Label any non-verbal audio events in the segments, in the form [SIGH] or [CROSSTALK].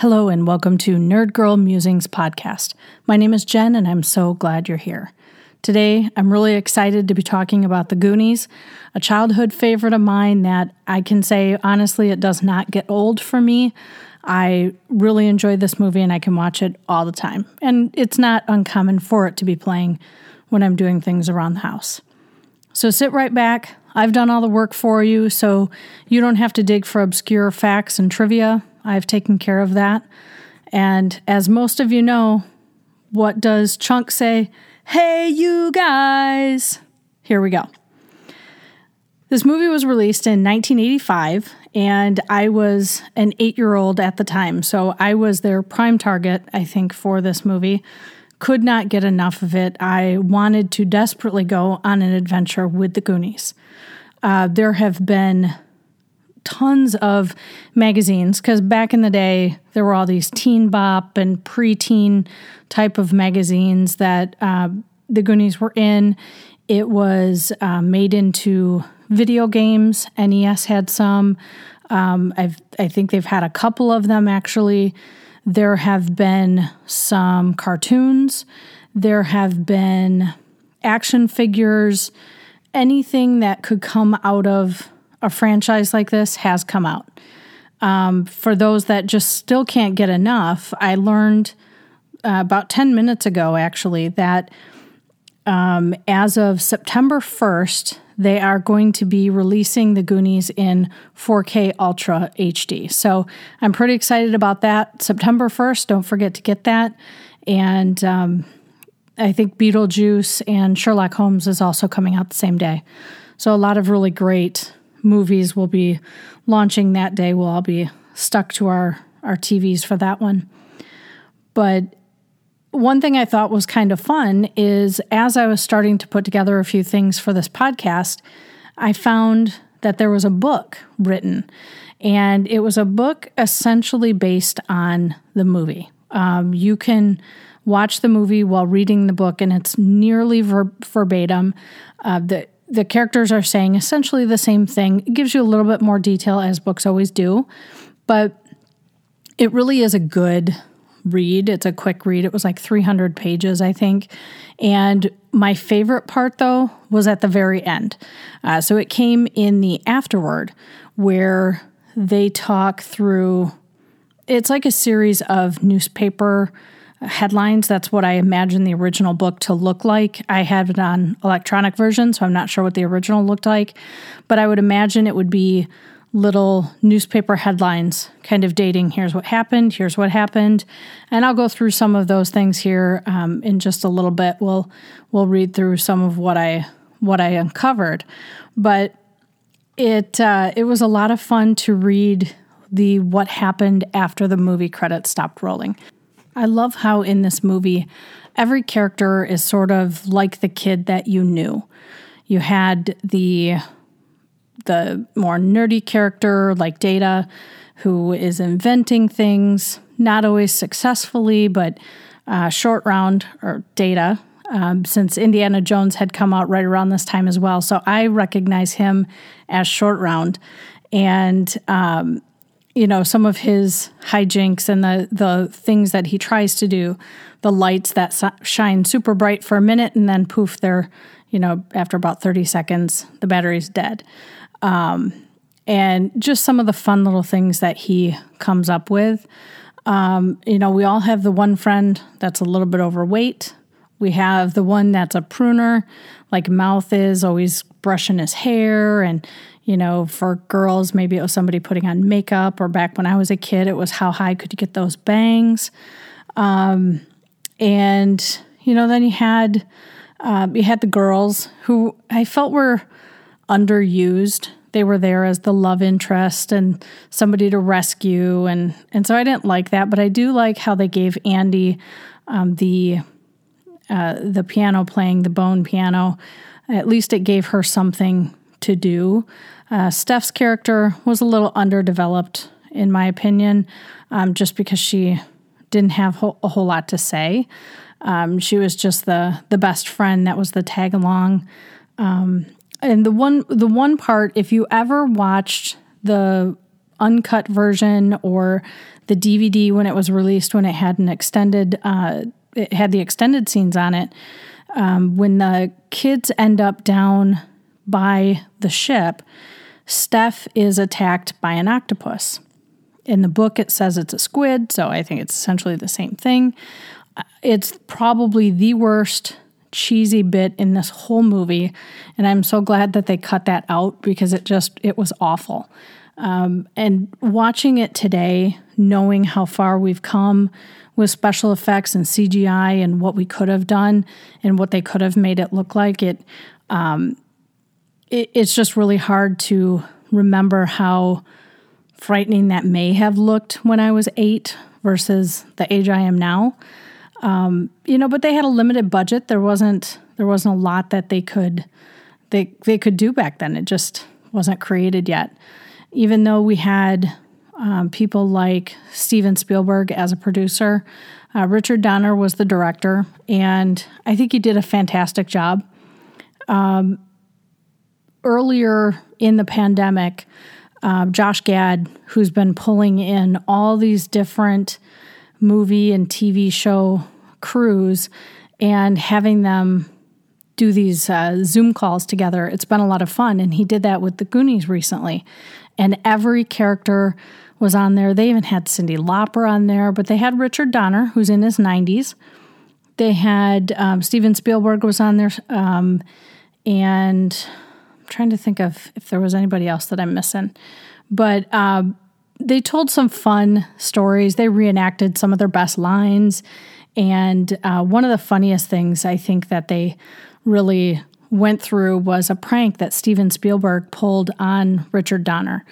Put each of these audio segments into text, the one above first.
Hello, and welcome to Nerd Girl Musings podcast. My name is Jen, and I'm so glad you're here. Today, I'm really excited to be talking about The Goonies, a childhood favorite of mine that I can say honestly, it does not get old for me. I really enjoy this movie and I can watch it all the time. And it's not uncommon for it to be playing when I'm doing things around the house. So sit right back. I've done all the work for you, so you don't have to dig for obscure facts and trivia. I've taken care of that. And as most of you know, what does Chunk say? Hey, you guys! Here we go. This movie was released in 1985, and I was an eight year old at the time. So I was their prime target, I think, for this movie. Could not get enough of it. I wanted to desperately go on an adventure with the Goonies. Uh, there have been tons of magazines because back in the day there were all these teen bop and preteen type of magazines that uh, the Goonies were in. It was uh, made into video games. NES had some. Um, i I think they've had a couple of them actually. There have been some cartoons. There have been action figures. Anything that could come out of a franchise like this has come out. Um, for those that just still can't get enough, I learned uh, about 10 minutes ago, actually, that um, as of September 1st, they are going to be releasing the Goonies in 4K Ultra HD. So I'm pretty excited about that. September 1st, don't forget to get that. And um, I think Beetlejuice and Sherlock Holmes is also coming out the same day. So a lot of really great movies will be launching that day. We'll all be stuck to our, our TVs for that one. But one thing I thought was kind of fun is as I was starting to put together a few things for this podcast, I found that there was a book written, and it was a book essentially based on the movie. Um, you can watch the movie while reading the book, and it's nearly ver- verbatim. Uh, the the characters are saying essentially the same thing. It gives you a little bit more detail, as books always do, but it really is a good read. It's a quick read. It was like 300 pages, I think. And my favorite part, though, was at the very end. Uh, so it came in the afterword where they talk through, it's like a series of newspaper headlines. That's what I imagine the original book to look like. I have it on electronic version, so I'm not sure what the original looked like, but I would imagine it would be little newspaper headlines kind of dating here's what happened here's what happened and i'll go through some of those things here um, in just a little bit we'll we'll read through some of what i what i uncovered but it uh, it was a lot of fun to read the what happened after the movie credits stopped rolling I love how in this movie, every character is sort of like the kid that you knew. You had the the more nerdy character like Data, who is inventing things, not always successfully, but uh, Short Round or Data, um, since Indiana Jones had come out right around this time as well. So I recognize him as Short Round. And um, you know some of his hijinks and the the things that he tries to do the lights that shine super bright for a minute and then poof they're you know after about 30 seconds the battery's dead. Um, and just some of the fun little things that he comes up with. Um, you know we all have the one friend that's a little bit overweight. We have the one that's a pruner like mouth is always brushing his hair and you know, for girls, maybe it was somebody putting on makeup, or back when I was a kid, it was how high could you get those bangs. Um, and you know, then you had uh, you had the girls who I felt were underused. They were there as the love interest and somebody to rescue, and and so I didn't like that. But I do like how they gave Andy um, the uh, the piano playing, the bone piano. At least it gave her something to do. Uh, Steph's character was a little underdeveloped, in my opinion, um, just because she didn't have ho- a whole lot to say. Um, she was just the the best friend that was the tag along. Um, and the one the one part, if you ever watched the uncut version or the DVD when it was released, when it had an extended, uh, it had the extended scenes on it. Um, when the kids end up down by the ship, Steph is attacked by an octopus. In the book, it says it's a squid, so I think it's essentially the same thing. Uh, it's probably the worst cheesy bit in this whole movie, and I'm so glad that they cut that out because it just it was awful. Um, and watching it today, knowing how far we've come with special effects and CGI and what we could have done and what they could have made it look like, it, um, it it's just really hard to remember how frightening that may have looked when I was eight versus the age I am now. Um, you know, but they had a limited budget. There wasn't there wasn't a lot that they could they they could do back then. It just wasn't created yet. Even though we had um, people like Steven Spielberg as a producer. Uh, Richard Donner was the director, and I think he did a fantastic job. Um, earlier in the pandemic, uh, Josh Gad, who's been pulling in all these different movie and TV show crews and having them do these uh, Zoom calls together, it's been a lot of fun. And he did that with the Goonies recently. And every character was on there. They even had Cyndi Lauper on there, but they had Richard Donner, who's in his 90s. They had um, Steven Spielberg was on there, um, and trying to think of if there was anybody else that I'm missing. But um, they told some fun stories. They reenacted some of their best lines, and uh, one of the funniest things I think that they really went through was a prank that Steven Spielberg pulled on Richard Donner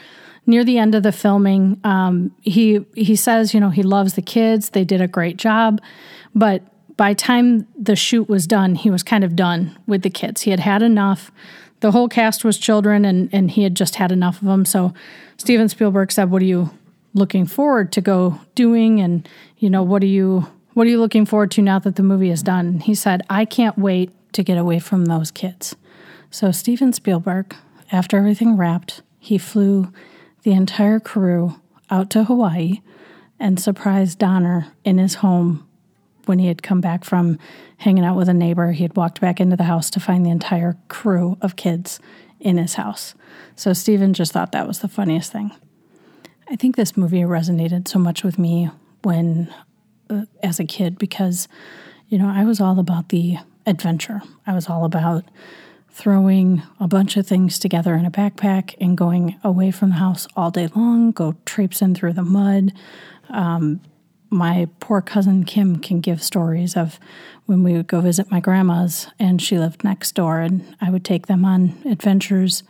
near the end of the filming, um, he he says, you know, he loves the kids. They did a great job, but by time the shoot was done, he was kind of done with the kids. He had had enough. The whole cast was children, and and he had just had enough of them. So Steven Spielberg said, "What are you looking forward to go doing? And you know, what are you what are you looking forward to now that the movie is done?" He said, "I can't wait to get away from those kids." So Steven Spielberg, after everything wrapped, he flew the entire crew out to Hawaii and surprised Donner in his home when he had come back from hanging out with a neighbor. He had walked back into the house to find the entire crew of kids in his house. So Steven just thought that was the funniest thing. I think this movie resonated so much with me when, uh, as a kid, because, you know, I was all about the adventure. I was all about throwing a bunch of things together in a backpack and going away from the house all day long, go traipsing through the mud. Um, my poor cousin Kim can give stories of when we would go visit my grandma's, and she lived next door, and I would take them on adventures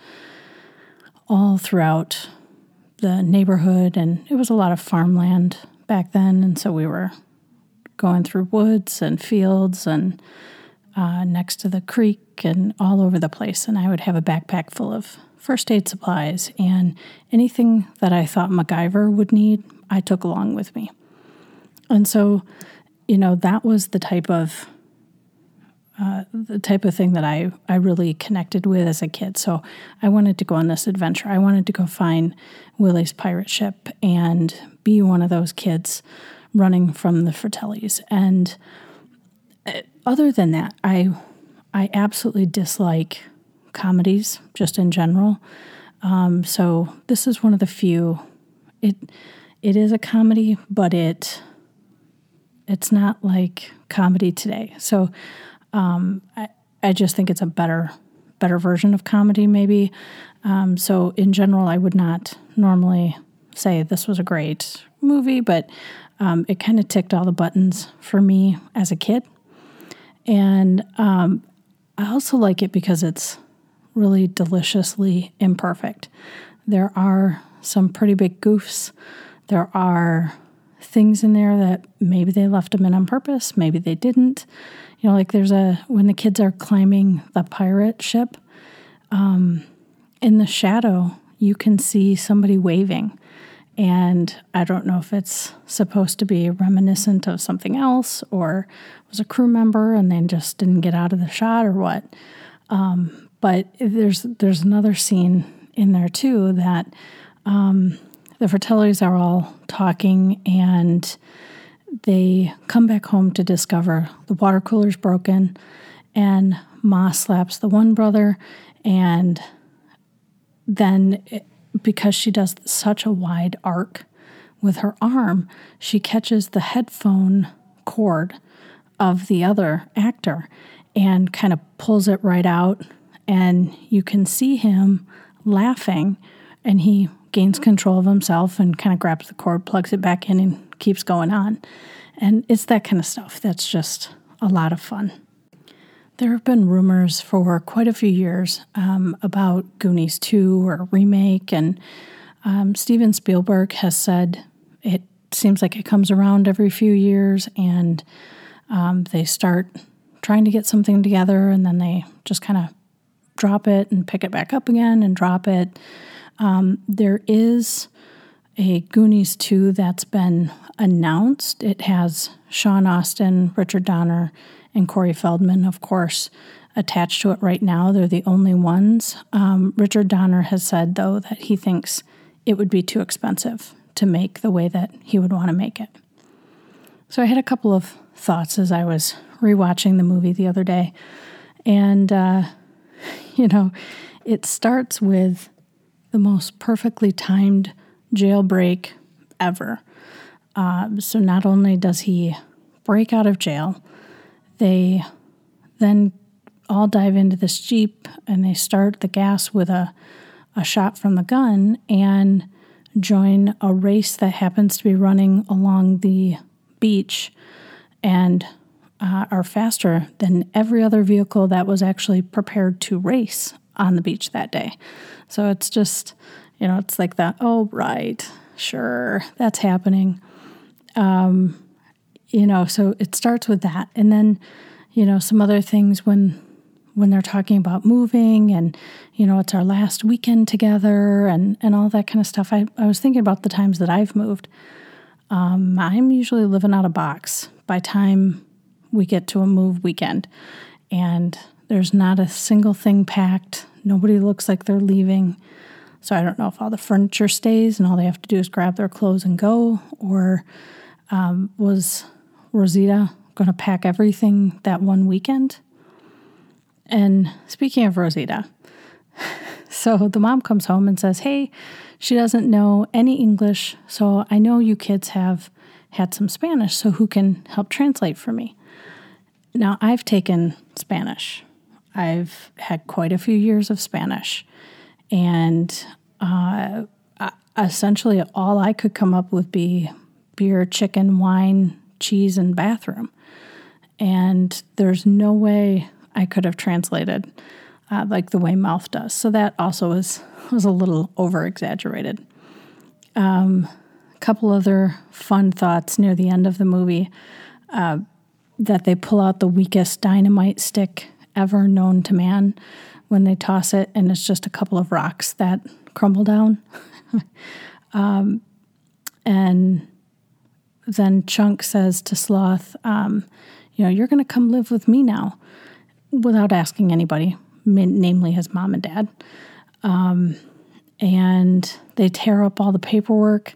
all throughout the neighborhood. And it was a lot of farmland back then, and so we were going through woods and fields and uh, next to the creek and all over the place. And I would have a backpack full of first aid supplies and anything that I thought MacGyver would need, I took along with me. And so, you know, that was the type of uh, the type of thing that I, I really connected with as a kid. So I wanted to go on this adventure. I wanted to go find Willie's pirate ship and be one of those kids running from the Fratellis. And uh, other than that, I I absolutely dislike comedies just in general. Um, so this is one of the few. It it is a comedy, but it it's not like comedy today. So um, I I just think it's a better better version of comedy, maybe. Um, so in general, I would not normally say this was a great movie, but um, it kind of ticked all the buttons for me as a kid. And um, I also like it because it's really deliciously imperfect. There are some pretty big goofs. There are things in there that maybe they left them in on purpose, maybe they didn't. You know, like there's a when the kids are climbing the pirate ship, um, in the shadow, you can see somebody waving. And I don't know if it's supposed to be reminiscent of something else or was a crew member and then just didn't get out of the shot or what. Um, but there's there's another scene in there too that um, the Fratellis are all talking and they come back home to discover the water cooler's broken and Ma slaps the one brother and then it, because she does such a wide arc with her arm, she catches the headphone cord of the other actor and kind of pulls it right out and you can see him laughing and he gains control of himself and kind of grabs the cord, plugs it back in, and keeps going on. And it's that kind of stuff that's just a lot of fun. There have been rumors for quite a few years um, about Goonies 2 or remake, and um, Steven Spielberg has said it seems like it comes around every few years and um, they start trying to get something together and then they just kind of drop it and pick it back up again and drop it. Um, there is a Goonies 2 that's been announced. It has Sean Astin, Richard Donner, and Corey Feldman, of course, attached to it right now. They're the only ones. Um, Richard Donner has said, though, that he thinks it would be too expensive to make the way that he would want to make it. So I had a couple of thoughts as I was rewatching the movie the other day. And, uh, [LAUGHS] you know, it starts with the most perfectly timed jailbreak ever. Uh, so not only does he break out of jail, they then all dive into this Jeep and they start the gas with a, a shot from the gun and join a race that happens to be running along the beach and uh, are faster than every other vehicle that was actually prepared to race on the beach that day. So it's just, you know, it's like that, oh, right, sure, that's happening. Um, you know, so it starts with that. And then, you know, some other things when when they're talking about moving and you know it's our last weekend together and and all that kind of stuff i, I was thinking about the times that i've moved um, i'm usually living out a box by time we get to a move weekend and there's not a single thing packed Nobody looks like they're leaving. So I don't know if all the furniture stays and all they have to do is grab their clothes and go, or um, was Rosita going to pack everything that one weekend? And speaking of Rosita, [LAUGHS] so the mom comes home and says, Hey, she doesn't know any English, so I know you kids have had some Spanish, so who can help translate for me? Now, I've taken Spanish I've had quite a few years of Spanish. And uh, essentially, all I could come up with be beer, chicken, wine, cheese, and bathroom. And there's no way I could have translated uh, like the way mouth does. So that also was, was a little over exaggerated. Um, a couple other fun thoughts near the end of the movie uh, that they pull out the weakest dynamite stick ever known to man when they toss it and it's just a couple of rocks that crumble down. [LAUGHS] um, and then Chunk says to Sloth, um, You know, you're going to come live with me now without asking anybody, namely his mom and dad. Um, and they tear up all the paperwork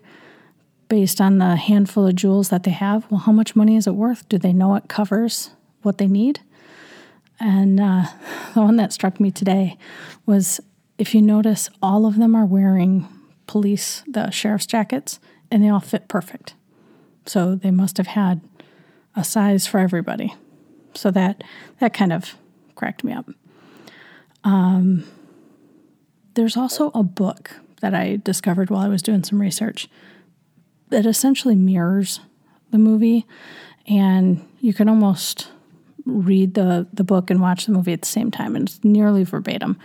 based on the handful of jewels that they have. Well, how much money is it worth? Do they know it covers what they need? And uh, [LAUGHS] the one that struck me today was if you notice, all of them are wearing police, the sheriff's jackets, and they all fit perfect. So they must have had a size for everybody. So that that kind of cracked me up. Um, there's also a book that I discovered while I was doing some research that essentially mirrors the movie, and you can almost read the, the book and watch the movie at the same time, and it's nearly verbatim.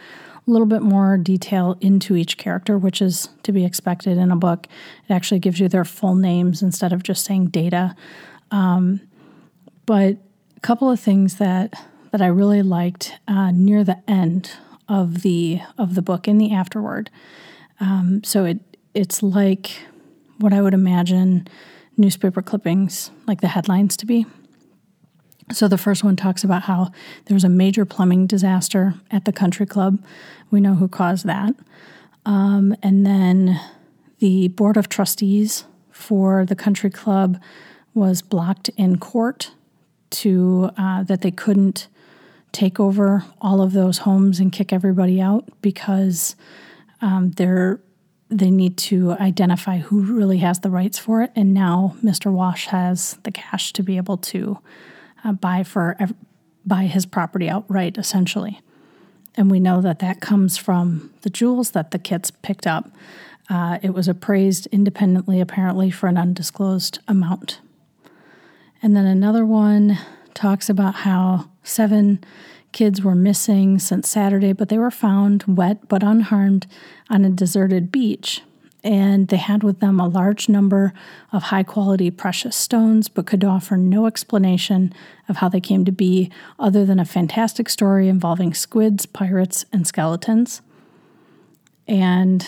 A little bit more detail into each character, which is to be expected in a book. It actually gives you their full names instead of just saying data. Um, but a couple of things that that I really liked uh, near the end of the of the book in the afterword. Um, so it it's like what I would imagine newspaper clippings, like the headlines, to be. So the first one talks about how there was a major plumbing disaster at the country club. We know who caused that. Um, and then the board of trustees for the country club was blocked in court to uh, that they couldn't take over all of those homes and kick everybody out because um, they're they need to identify who really has the rights for it. And now Mr. Walsh has the cash to be able to uh, buy for buy his property outright, essentially. And we know that that comes from the jewels that the kids picked up. Uh, it was appraised independently, apparently, for an undisclosed amount. And then another one talks about how seven kids were missing since Saturday, but they were found wet but unharmed on a deserted beach. And they had with them a large number of high quality precious stones, but could offer no explanation of how they came to be other than a fantastic story involving squids, pirates, and skeletons. And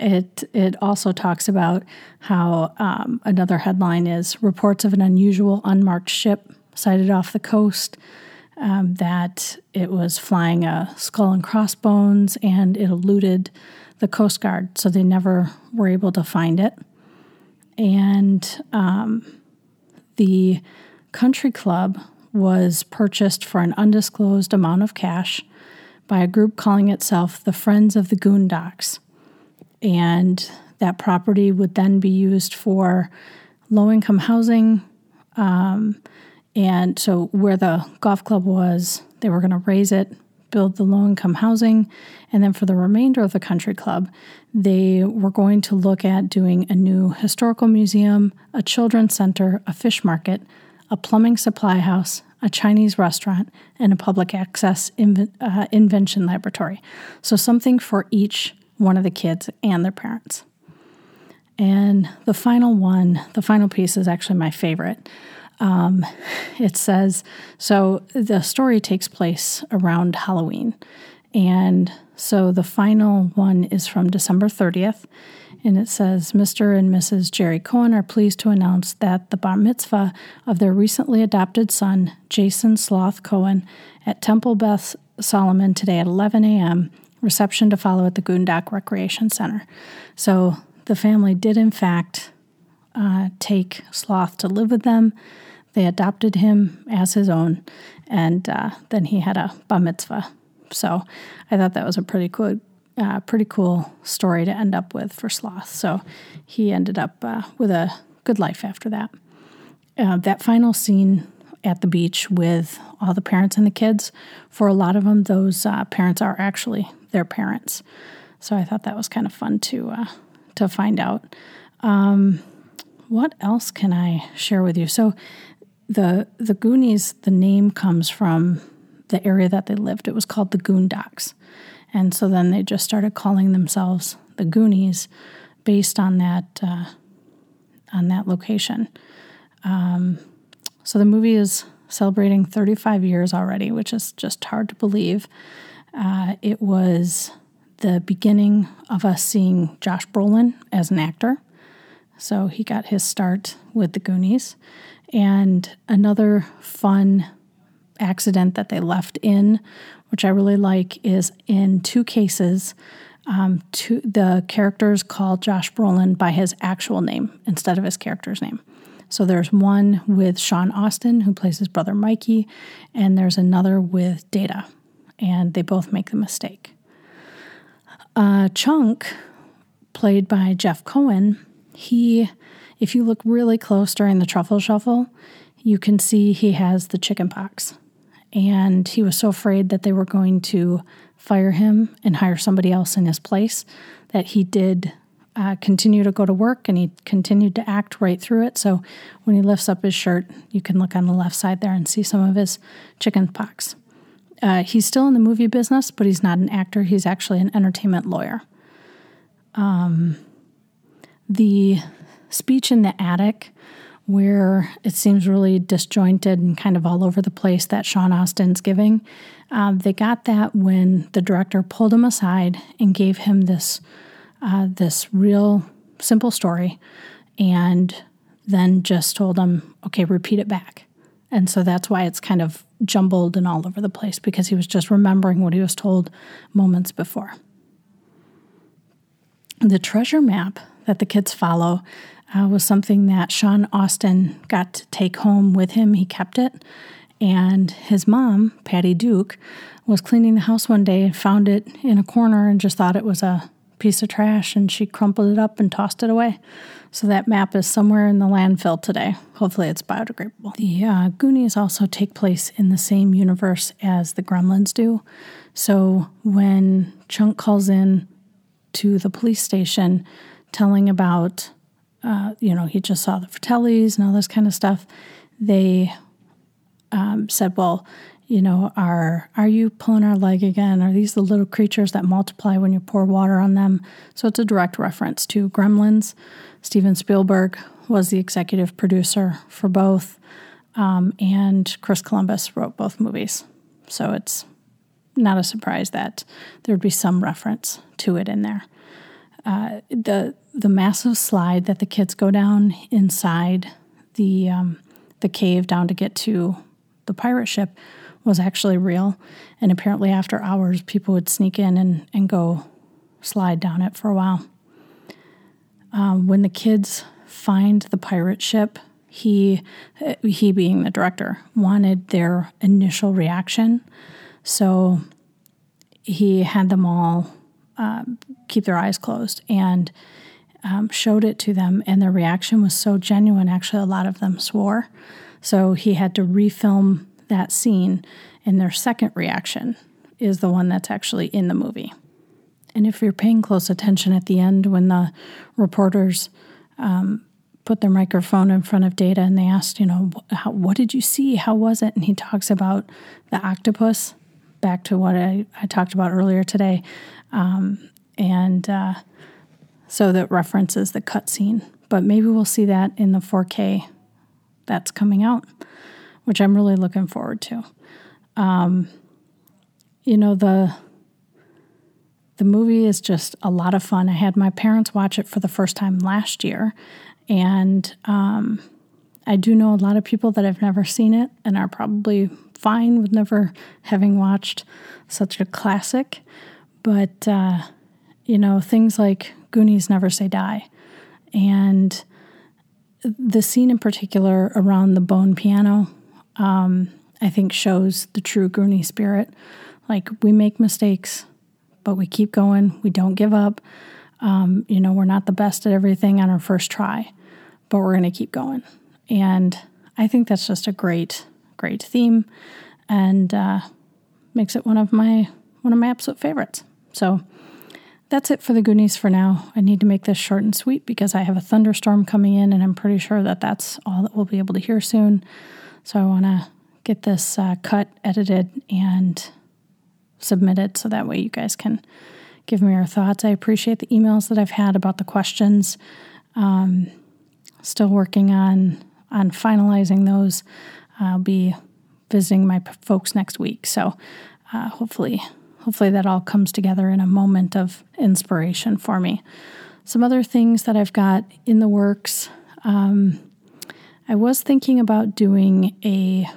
it it also talks about how um, another headline is reports of an unusual unmarked ship sighted off the coast. Um, that it was flying a skull and crossbones and it eluded the Coast Guard, so they never were able to find it. And um, the country club was purchased for an undisclosed amount of cash by a group calling itself the Friends of the Goondocks and that property would then be used for low income housing. Um, and so, where the golf club was, they were going to raise it, build the low income housing, and then for the remainder of the country club, they were going to look at doing a new historical museum, a children's center, a fish market, a plumbing supply house, a Chinese restaurant, and a public access uh, invention laboratory. So, something for each one of the kids and their parents. And the final one, the final piece is actually my favorite. Um, it says so the story takes place around Halloween. And so the final one is from December 30th. And it says Mr. and Mrs. Jerry Cohen are pleased to announce that the bar mitzvah of their recently adopted son, Jason Sloth Cohen, at Temple Beth Solomon today at 11 a.m reception to follow at the Goondock Recreation Center. So the family did, in fact, uh, take Sloth to live with them. They adopted him as his own, and uh, then he had a bar mitzvah. So I thought that was a pretty cool, uh, pretty cool story to end up with for Sloth. So he ended up uh, with a good life after that. Uh, that final scene at the beach with all the parents and the kids, for a lot of them, those uh, parents are actually their parents. So I thought that was kind of fun to uh, to find out. Um, what else can I share with you? So the the Goonies, the name comes from the area that they lived. It was called the Goondocks, and so then they just started calling themselves the Goonies, based on that uh, on that location. Um, so the movie is celebrating 35 years already, which is just hard to believe. Uh, it was the beginning of us seeing Josh Brolin as an actor. So he got his start with the Goonies. And another fun accident that they left in, which I really like, is in two cases, um, two, the characters called Josh Brolin by his actual name instead of his character's name. So there's one with Sean Astin, who plays his brother Mikey, and there's another with Data and they both make the mistake. Uh, Chunk, played by Jeff Cohen, he, if you look really close during the truffle shuffle, you can see he has the chicken pox. And he was so afraid that they were going to fire him and hire somebody else in his place that he did uh, continue to go to work and he continued to act right through it. So when he lifts up his shirt, you can look on the left side there and see some of his chicken pox. Uh, he's still in the movie business, but he's not an actor. He's actually an entertainment lawyer. Um, the speech in the attic, where it seems really disjointed and kind of all over the place that Sean Astin's giving, um, they got that when the director pulled him aside and gave him this uh, this real simple story, and then just told him, "Okay, repeat it back." And so that's why it's kind of jumbled and all over the place because he was just remembering what he was told moments before. The treasure map that the kids follow uh, was something that Sean Astin got to take home with him. He kept it. And his mom, Patty Duke, was cleaning the house one day and found it in a corner and just thought it was a piece of trash and she crumpled it up and tossed it away. So that map is somewhere in the landfill today. Hopefully it's biodegradable. The uh, Goonies also take place in the same universe as the Gremlins do. So when Chunk calls in to the police station telling about, uh, you know, he just saw the Fratellis and all this kind of stuff, they um, said, well, you know, are are you pulling our leg again? Are these the little creatures that multiply when you pour water on them? So it's a direct reference to Gremlins. Steven Spielberg was the executive producer for both, um, and Chris Columbus wrote both movies. So it's not a surprise that there'd be some reference to it in there. Uh, the the massive slide that the kids go down inside the um, the cave down to get to the pirate ship was actually real. And apparently, after hours, people would sneak in and, and go slide down it for a while. Um, when the kids find the pirate ship, he, he being the director, wanted their initial reaction. So he had them all uh, keep their eyes closed and um, showed it to them, and their reaction was so genuine. Actually, a lot of them swore. So he had to refilm that scene, and their second reaction is the one that's actually in the movie. And if you're paying close attention at the end, when the reporters um, put their microphone in front of Data and they asked, you know, how, what did you see? How was it? And he talks about the octopus, back to what I, I talked about earlier today. Um, and uh, so that references the cutscene. But maybe we'll see that in the 4K that's coming out which I'm really looking forward to. Um, you know the the movie is just a lot of fun. I had my parents watch it for the first time last year, and um, I do know a lot of people that have never seen it and are probably fine with never having watched such a classic. But uh, you know things like Goonies never say die, and the scene in particular around the bone piano um, I think shows the true Goonie spirit. Like we make mistakes, but we keep going. We don't give up. Um, you know, we're not the best at everything on our first try, but we're going to keep going. And I think that's just a great, great theme, and uh, makes it one of my one of my absolute favorites. So that's it for the Goonies for now. I need to make this short and sweet because I have a thunderstorm coming in, and I'm pretty sure that that's all that we'll be able to hear soon. So I want to get this uh, cut, edited, and submitted so that way you guys can give me your thoughts. I appreciate the emails that I've had about the questions. Um, still working on on finalizing those. I'll be visiting my folks next week, so uh, hopefully, hopefully that all comes together in a moment of inspiration for me. Some other things that I've got in the works. Um, I was thinking about doing a,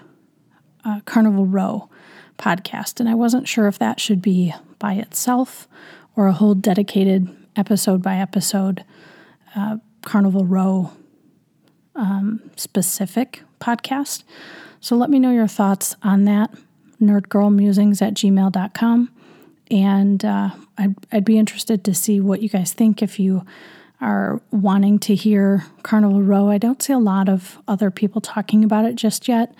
a Carnival Row podcast, and I wasn't sure if that should be by itself or a whole dedicated episode by episode uh, Carnival Row um, specific podcast. So let me know your thoughts on that. Nerdgirlmusings at gmail.com. And uh, I'd, I'd be interested to see what you guys think if you are wanting to hear Carnival Row. I don't see a lot of other people talking about it just yet,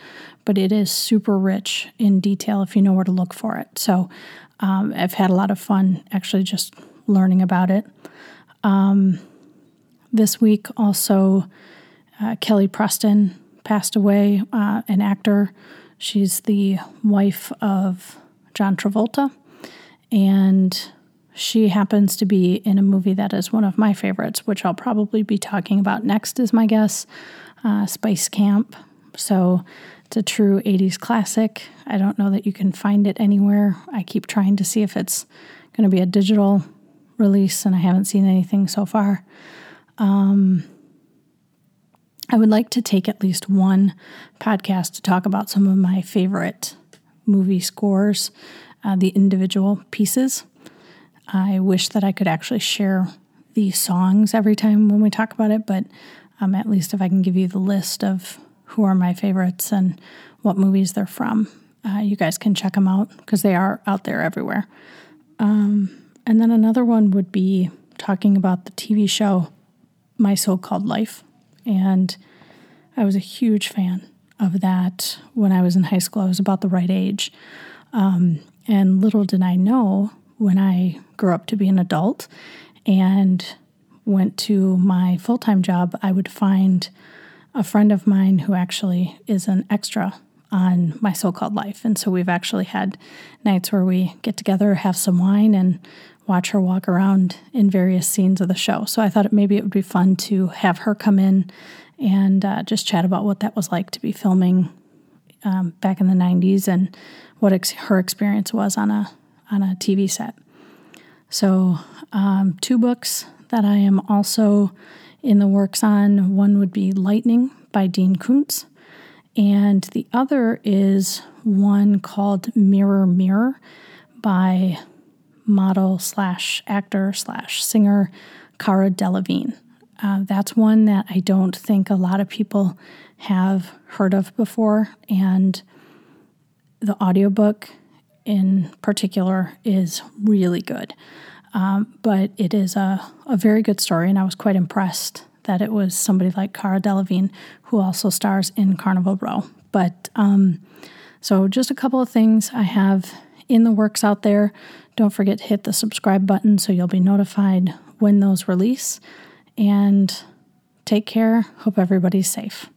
but it is super rich in detail if you know where to look for it. So um, I've had a lot of fun actually just learning about it. Um, this week, also, uh, Kelly Preston passed away, uh, an actor. She's the wife of John Travolta. And she happens to be in a movie that is one of my favorites, which I'll probably be talking about next, is my guess uh, Space Camp. So it's a true 80s classic. I don't know that you can find it anywhere. I keep trying to see if it's going to be a digital release, and I haven't seen anything so far. Um, I would like to take at least one podcast to talk about some of my favorite movie scores, uh, the individual pieces. I wish that I could actually share the songs every time when we talk about it, but um, at least if I can give you the list of who are my favorites and what movies they're from, uh, you guys can check them out because they are out there everywhere. Um, and then another one would be talking about the TV show My So Called Life. And I was a huge fan of that when I was in high school. I was about the right age. Um, and little did I know when I grew up to be an adult and went to my full time job, I would find a friend of mine who actually is an extra on my so called life. And so we've actually had nights where we get together, have some wine, and watch her walk around in various scenes of the show. So I thought maybe it would be fun to have her come in and uh, just chat about what that was like to be filming um, back in the 90s and what ex- her experience was on a on a TV set. So, um, two books that I am also in the works on. One would be Lightning by Dean Koontz, and the other is one called Mirror Mirror by model slash actor slash singer Cara Delevingne. Uh, that's one that I don't think a lot of people have heard of before, and the audiobook in particular is really good. Um, but it is a, a very good story, and I was quite impressed that it was somebody like Cara Delevingne who also stars in Carnival Row. But um, so, just a couple of things I have in the works out there. Don't forget to hit the subscribe button so you'll be notified when those release. And take care. Hope everybody's safe.